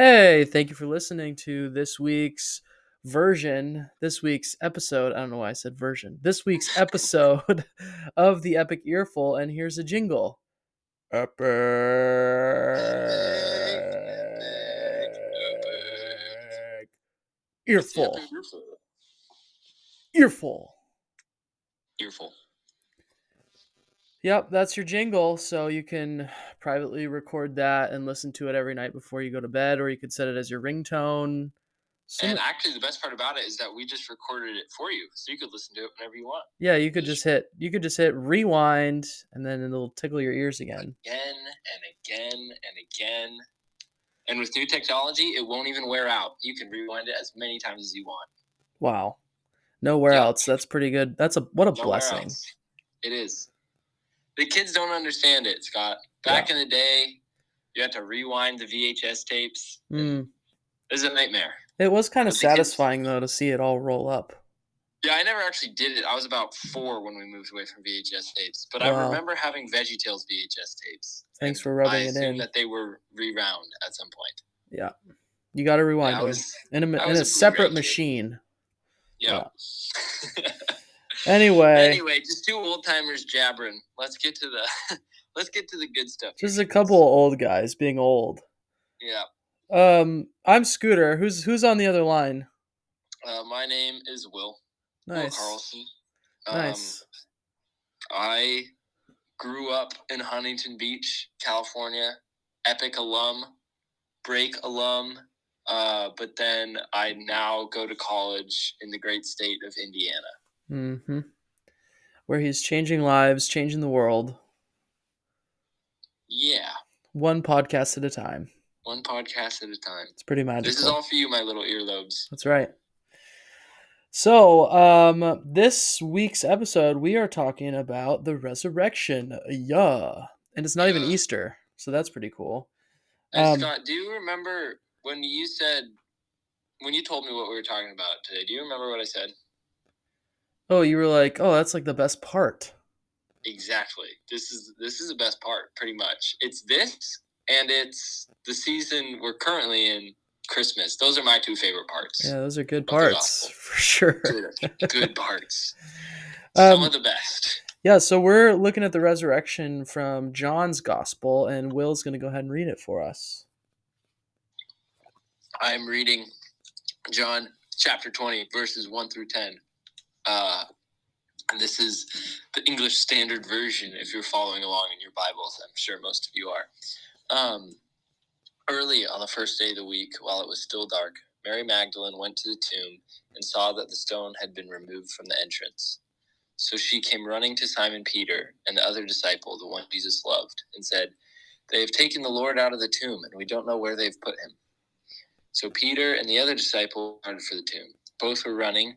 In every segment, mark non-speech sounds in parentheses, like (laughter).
Hey, thank you for listening to this week's version, this week's episode. I don't know why I said version. This week's (laughs) episode (laughs) of the Epic Earful, and here's a jingle. Epic. Earful. Earful. Earful. Yep, that's your jingle. So you can privately record that and listen to it every night before you go to bed, or you could set it as your ringtone. Some- And actually, the best part about it is that we just recorded it for you, so you could listen to it whenever you want. yeah, you could just hit you could just hit rewind and then it'll tickle your ears again. Again and again and again. And with new technology, it won't even wear out. You can rewind it as many times as you want. Wow. Nowhere Yeah. else. That's pretty good. That's a what a Nowhere blessing. else. It is. The kids don't understand it, Scott. Back in the day, you had to rewind the VHS tapes. Mm. It was a nightmare. It was kind of But the kids- satisfying though to see it all roll up. Yeah, I never actually did it. I was about four when we moved away from VHS tapes, but I remember having VeggieTales VHS tapes. Thanks for rubbing it in. That they were rewound at some point. Yeah. You got to rewind Yeah, was, in a in a a separate kid. machine. yeah. (laughs) Anyway, anyway, just two old timers jabbering. Let's get to the (laughs) let's get to the good stuff. here, just a couple of old guys being old. Yeah. Um, I'm Scooter. Who's who's on the other line? Uh, my name is Will. Will Nice. Carlson. Um, Nice. I grew up in Huntington Beach, California. Epic alum, break alum. Uh, but then I now go to college in the great state of Indiana. Mm-hmm. Where he's changing lives, changing the world, Yeah, one podcast at a time. one podcast at a time. It's pretty magical. This is all for you, my little earlobes. That's right. So, um, this week's episode, we are talking about the resurrection. Yeah. And it's not even Easter. So that's pretty cool. Um, Scott, do you remember when you said when you told me what we were talking about today? Do you remember what I said? Oh, you were like, oh, that's like the best part. Exactly. This is this is the best part, pretty much. It's this and it's the season we're currently in, Christmas. Those are my two favorite parts. Yeah, those are good parts for sure. Good, good parts. (laughs) Some Um, of the best. Yeah, so we're looking at the resurrection from John's gospel, and Will's going to go ahead and read it for us. I'm reading John chapter 20, verses 1 through 10. Uh, and this is the English Standard Version if you're following along in your Bibles. I'm sure most of you are. Um, early on the first day of the week, while it was still dark, Mary Magdalene went to the tomb and saw that the stone had been removed from the entrance. So she came running to Simon Peter and the other disciple, the one Jesus loved, and said, They have taken the Lord out of the tomb, and we don't know where they've put him. So Peter and the other disciple started for the tomb. Both were running,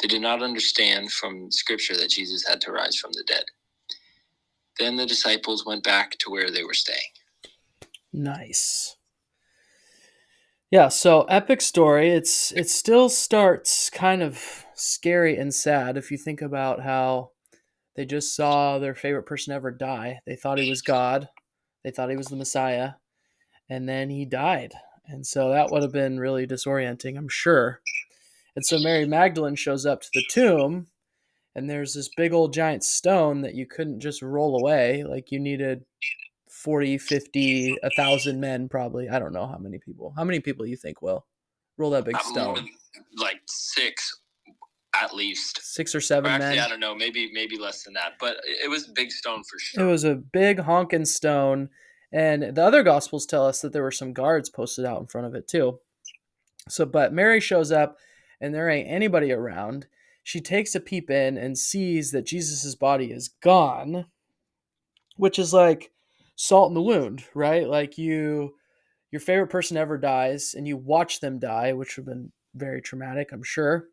They did not understand from Scripture that Jesus had to rise from the dead. Then the disciples went back to where they were staying. Nice. Yeah, so epic story. It's it still starts kind of scary and sad if you think about how they just saw their favorite person ever die. They thought he was God. They thought he was the Messiah. And then he died. And so that would have been really disorienting, I'm sure. And so Mary Magdalene shows up to the tomb and there's this big old giant stone that you couldn't just roll away like you needed 40 50 a thousand men probably i don't know how many people how many people you think will roll that big Uh, stone like six, at least. six or Or seven actually, I don't know, maybe maybe less than that. But it it was a big stone for sure. it was a big honking stone and the other gospels tell us that there were some guards posted out in front of it too so but mary shows up and there ain't anybody around she takes a peep in and sees that Jesus's body is gone which is like salt in the wound right like you your favorite person ever dies and you watch them die which would have been very traumatic, I'm sure.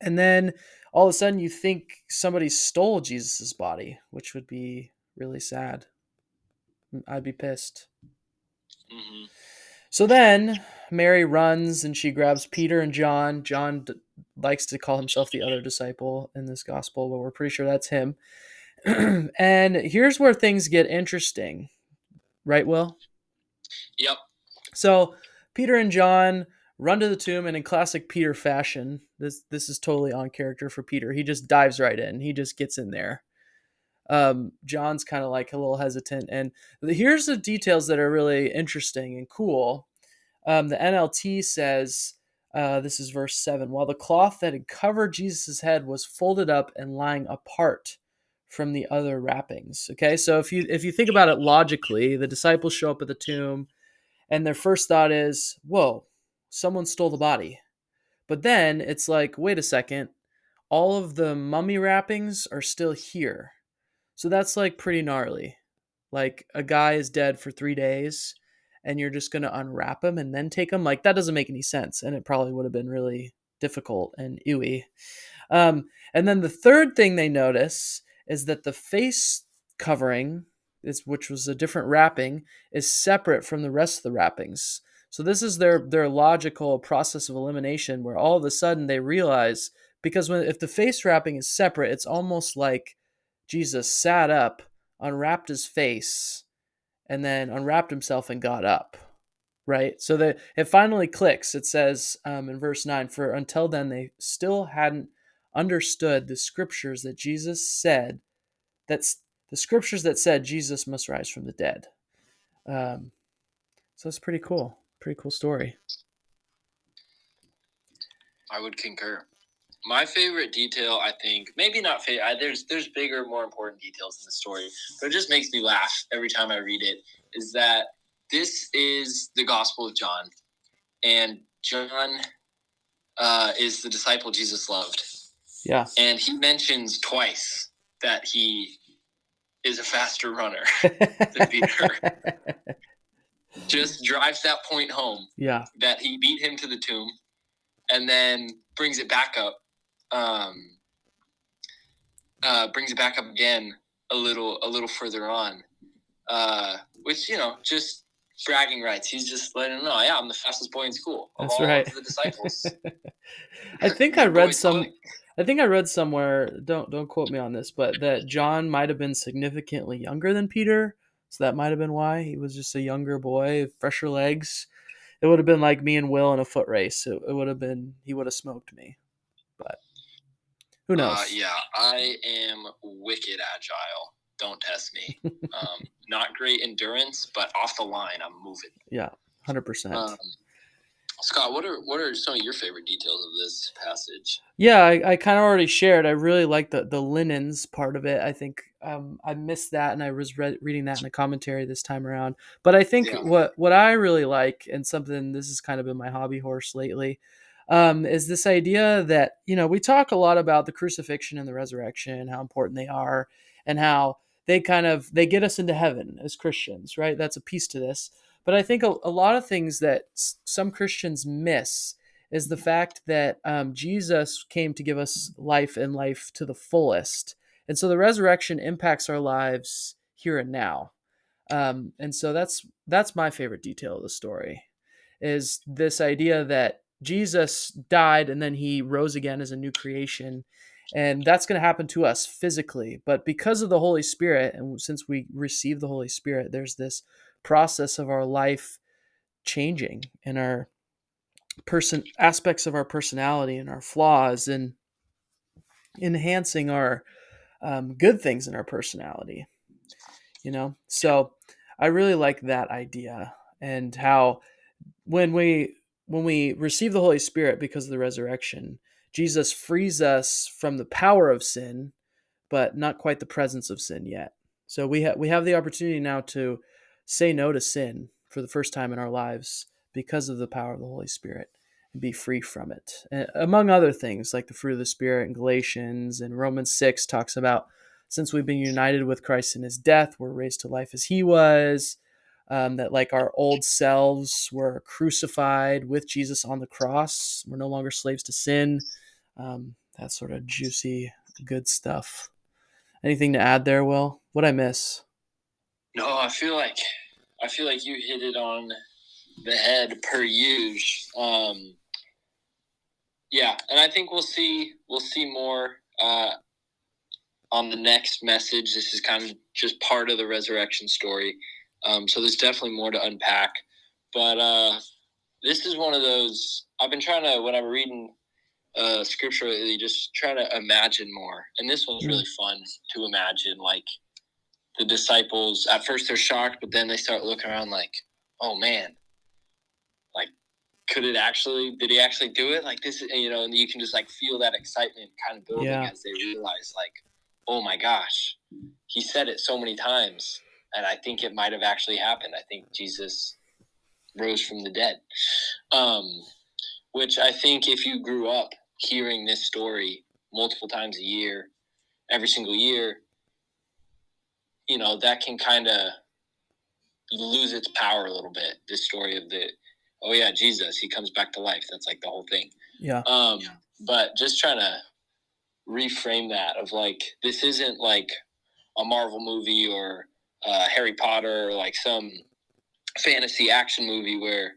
And then all of a sudden you think somebody stole Jesus's body, which would be really sad. I'd be pissed. hmm So then Mary runs and she grabs Peter and John. John d- likes to call himself the other disciple in this gospel, but we're pretty sure that's him. (clears throat) and here's where things get interesting. Right, Will? Yep. So Peter and John run to the tomb, and in classic Peter fashion, this this is totally on character for Peter. He just dives right in. He just gets in there. Um, John's kind of like a little hesitant, and here's the details that are really interesting and cool. Um, the NLT says, uh, "This is verse seven. While the cloth that had covered Jesus' head was folded up and lying apart." from the other wrappings okay so if you if you think about it logically the disciples show up at the tomb and their first thought is, whoa, someone stole the body. But then it's like, wait a second, all of the mummy wrappings are still here. So that's like pretty gnarly. Like a guy is dead for three days and you're just going to unwrap them and then take them Like that doesn't make any sense. And it probably would have been really difficult and ewy Um, and then the third thing they notice is that the face covering is which was a different wrapping is separate from the rest of the wrappings. So this is their their logical process of elimination where all of a sudden they realize because when if the face wrapping is separate, it's almost like Jesus sat up, unwrapped his face, and then unwrapped himself and got up. Right? So that it finally clicks. It says um, in verse 9, for until then they still hadn't understood the scriptures that Jesus said that's the scriptures that said Jesus must rise from the dead. Um, so it's pretty cool. Pretty cool story. I would concur. My favorite detail, I think, maybe not favorite. There's there's bigger, more important details in the story, but it just makes me laugh every time I read it. Is that this is the Gospel of John, and John uh, is the disciple Jesus loved, Yeah. and he mentions twice that he is a faster runner. (laughs) than Peter. Just drives that point home yeah. that he beat him to the tomb, and then brings it back up. Um, uh, brings it back up again a little a little further on, uh, which you know just bragging rights. He's just letting them know, yeah, I'm the fastest boy in school of That's all right. the disciples. (laughs) I think I read some going. I think I read somewhere, don't don't quote me on this, but that John might have been significantly younger than Peter. So that might have been why he was just a younger boy, fresher legs. It would have been like me and Will in a foot race. It, it would have been he would have smoked me. Who knows? Uh, yeah, I am wicked agile. Don't test me. (laughs) um, not great endurance, but off the line, I'm moving. Yeah, hundred percent. Um, Scott, what are what are some of your favorite details of this passage? Yeah, I, I kind of already shared. I really like the the linens part of it. I think um, I missed that, and I was read, reading that in a commentary this time around. But I think Yeah. what what I really like, and something this has kind of been my hobby horse lately, um, is this idea that you know we talk a lot about the crucifixion and the resurrection, how important they are, and how they kind of they get us into heaven as Christians, right? That's a piece to this. But I think a, a lot of things that s- some Christians miss is the fact that um, Jesus came to give us life and life to the fullest. And so the resurrection impacts our lives here and now. Um, and so that's that's my favorite detail of the story is this idea that Jesus died and then he rose again as a new creation. And that's going to happen to us physically. But because of the Holy Spirit, and since we receive the Holy Spirit, there's this process of our life changing and our person aspects of our personality and our flaws and enhancing our um, good things in our personality you know so i really like that idea and how when we when we receive the holy spirit because of the resurrection jesus frees us from the power of sin but not quite the presence of sin yet. So we have we have the opportunity now to say no to sin for the first time in our lives because of the power of the holy spirit and be free from it. And among other things like the fruit of the spirit in galatians and romans 6 talks about since we've been united with christ in his death we're raised to life as he was um, that like our old selves were crucified with Jesus on the cross. We're no longer slaves to sin. Um, that sort of juicy, good stuff. Anything to add there, Will? What I miss? No, I feel like I feel like you hit it on the head per use. Um, yeah, and I think we'll see we'll see more uh, on the next message. This is kind of just part of the resurrection story, um, so there's definitely more to unpack. But uh, this is one of those I've been trying to when I'm reading uh, scripture lately, just trying to imagine more, and this one's really fun to imagine. Like the disciples, at first they're shocked, but then they start looking around like, oh man, like could it actually did he actually do it like this you know and you can just like feel that excitement kind of building Yeah. as they realize like oh my gosh he said it so many times and i think it might have actually happened. I think jesus rose from the dead. Um which i think if you grew up hearing this story multiple times a year every single year you know that can kind of lose its power a little bit this story of the oh yeah jesus he comes back to life. That's like the whole thing. Yeah. um but just trying to reframe that of like this isn't like a marvel movie or uh, harry potter or like some fantasy action movie where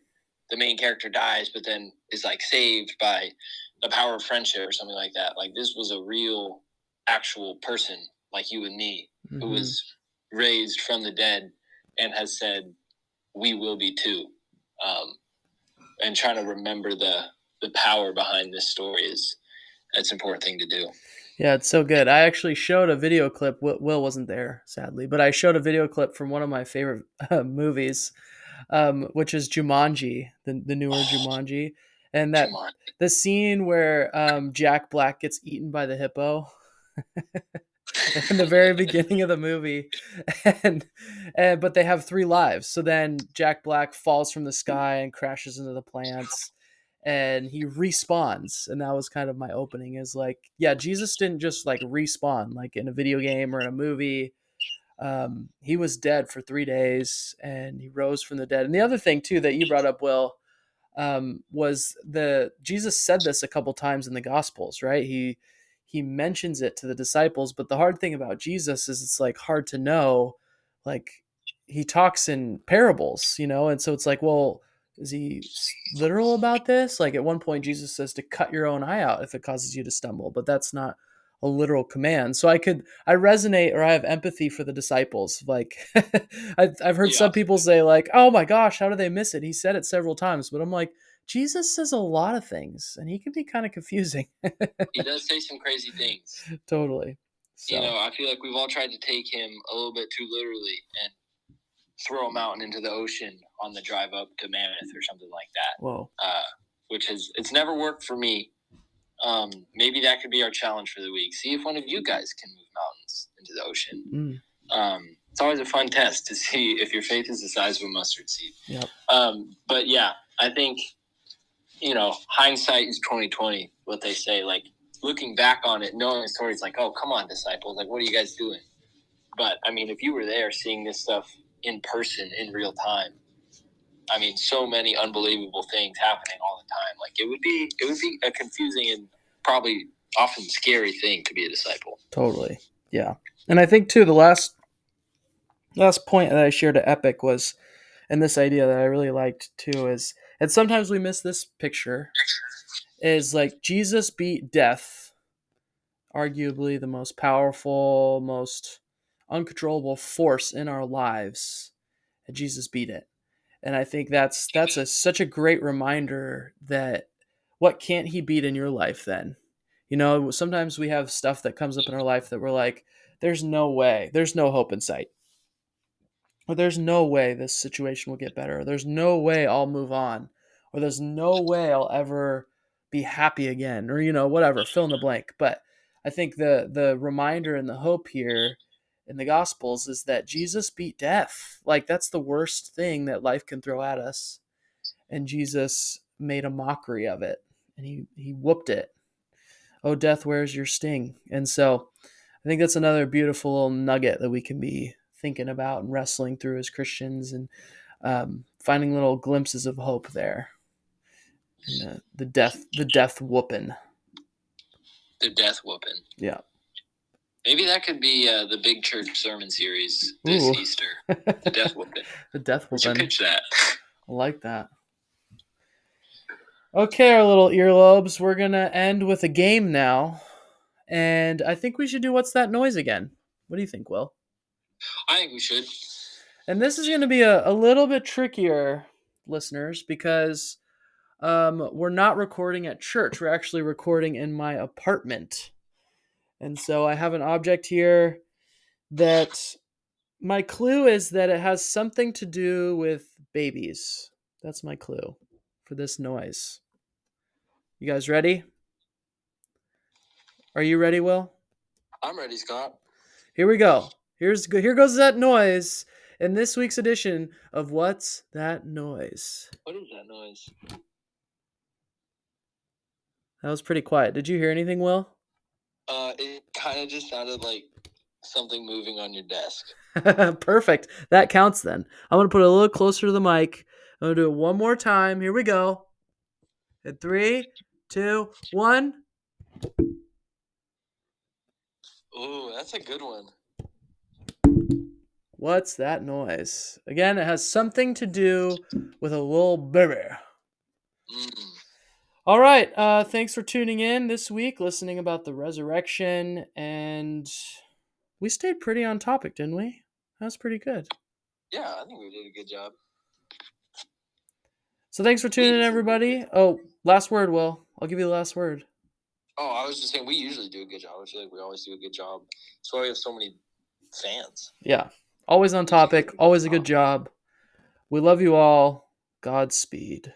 the main character dies but then is like saved by the power of friendship or something like that like this was a real actual person like you and me who Mhm. was raised from the dead and has said, "We will be too," um, and trying to remember the the power behind this story is that's an important thing to do. Yeah, it's so good. I actually showed a video clip. Will, Will wasn't there, sadly, but I showed a video clip from one of my favorite uh, (laughs) movies, um, which is Jumanji, the, the newer Oh. (gasps) Jumanji. And that on, the scene where um, Jack Black gets eaten by the hippo in the very (laughs) beginning of the movie, and and but they have three lives. So then Jack Black falls from the sky and crashes into the plants, and he respawns. And that was kind of my opening. Is like, yeah, Jesus didn't just like respawn like in a video game or in a movie. Um, he was dead for three days, and he rose from the dead. And the other thing too that you brought up, Will um, was the Jesus said this a couple times in the Gospels, right? He he mentions it to the disciples, but the hard thing about Jesus is it's like hard to know, like he talks in parables, you know, and so it's like, well, is he literal about this? Like at one point, Jesus says to cut your own eye out if it causes you to stumble, but that's not a literal command. So I could I resonate or I have empathy for the disciples. Like (laughs) I've, I've heard some people say like, "Oh my gosh, how do they miss it?" He said it several times, but I'm like, Jesus says a lot of things, and he can be kind of confusing. he does say some crazy things. (laughs) totally. So You know, I feel like we've all tried to take him a little bit too literally and throw a mountain into the ocean on the drive up to Mammoth or something like that. whoa, uh, which has it's never worked for me. Um, maybe that could be our challenge for the week. See if one of you guys can move mountains into the ocean. Mm, Um, it's always a fun test to see if your faith is the size of a mustard seed. Yep. Um, but yeah, I think you know hindsight is twenty twenty. What they say, like looking back on it, knowing the story, it's like, oh come on, disciples, like what are you guys doing? But I mean, if you were there, seeing this stuff in person in real time, I mean, so many unbelievable things happening all the time. Like it would be, it would be a confusing and probably often scary thing to be a disciple. totally. Yeah, and I think too the last last point that I shared at Epic was, and this idea that I really liked too is, and sometimes we miss this picture, is like Jesus beat death, arguably the most powerful, most uncontrollable force in our lives, and Jesus beat it. And I think that's that's a such a great reminder that what can't he beat in your life then? You know, sometimes we have stuff that comes up in our life that we're like, there's no way, there's no hope in sight. Or there's no way this situation will get better. Or there's no way I'll move on. Or there's no way I'll ever be happy again. Or, you know, whatever, fill in the blank. But I think the the reminder and the hope here in the gospels is that Jesus beat death. Like that's the worst thing that life can throw at us. And Jesus made a mockery of it. And he he whooped it. Oh death, where's your sting? And so I think that's another beautiful little nugget that we can be thinking about and wrestling through as Christians. And um, finding little glimpses of hope there. And, uh, the death, the death whooping. The death whooping. Yeah. Maybe that could be uh, the big church sermon series this Ooh. Easter. (laughs) The death whooping. the death whooping. pitch that. I like that. Okay, our little earlobes. We're gonna end with a game now, and I think we should do what's that noise again. What do you think, Will? I think we should. And this is going to be a, a little bit trickier, listeners, because um, we're not recording at church. We're actually recording in my apartment. And so I have an object here that my clue is that it has something to do with babies. That's my clue for this noise. You guys ready? Are you ready, Will? I'm ready, Scott. Here we go. Here's here goes that noise in this week's edition of What's That Noise? What is that noise? That was pretty quiet. Did you hear anything, Will? Uh, it kind of just sounded like something moving on your desk. (laughs) Perfect. That counts then. I'm going to put it a little closer to the mic. I'm going to do it one more time. Here we go. In three, two, one. Ooh, that's a good one. What's that noise? Again, it has something to do with a little baby. Mm. All right. Uh, thanks for tuning in this week, listening about the resurrection, and we stayed pretty on topic, didn't we? That was pretty good. Yeah, I think we did a good job. So thanks for tuning in, everybody. Oh, last word, Will. I'll give you the last word. Oh, I was just saying we usually do a good job. I feel like we always do a good job. That's why we have so many fans. Yeah. Always on topic. Always a good job. We love you all. Godspeed.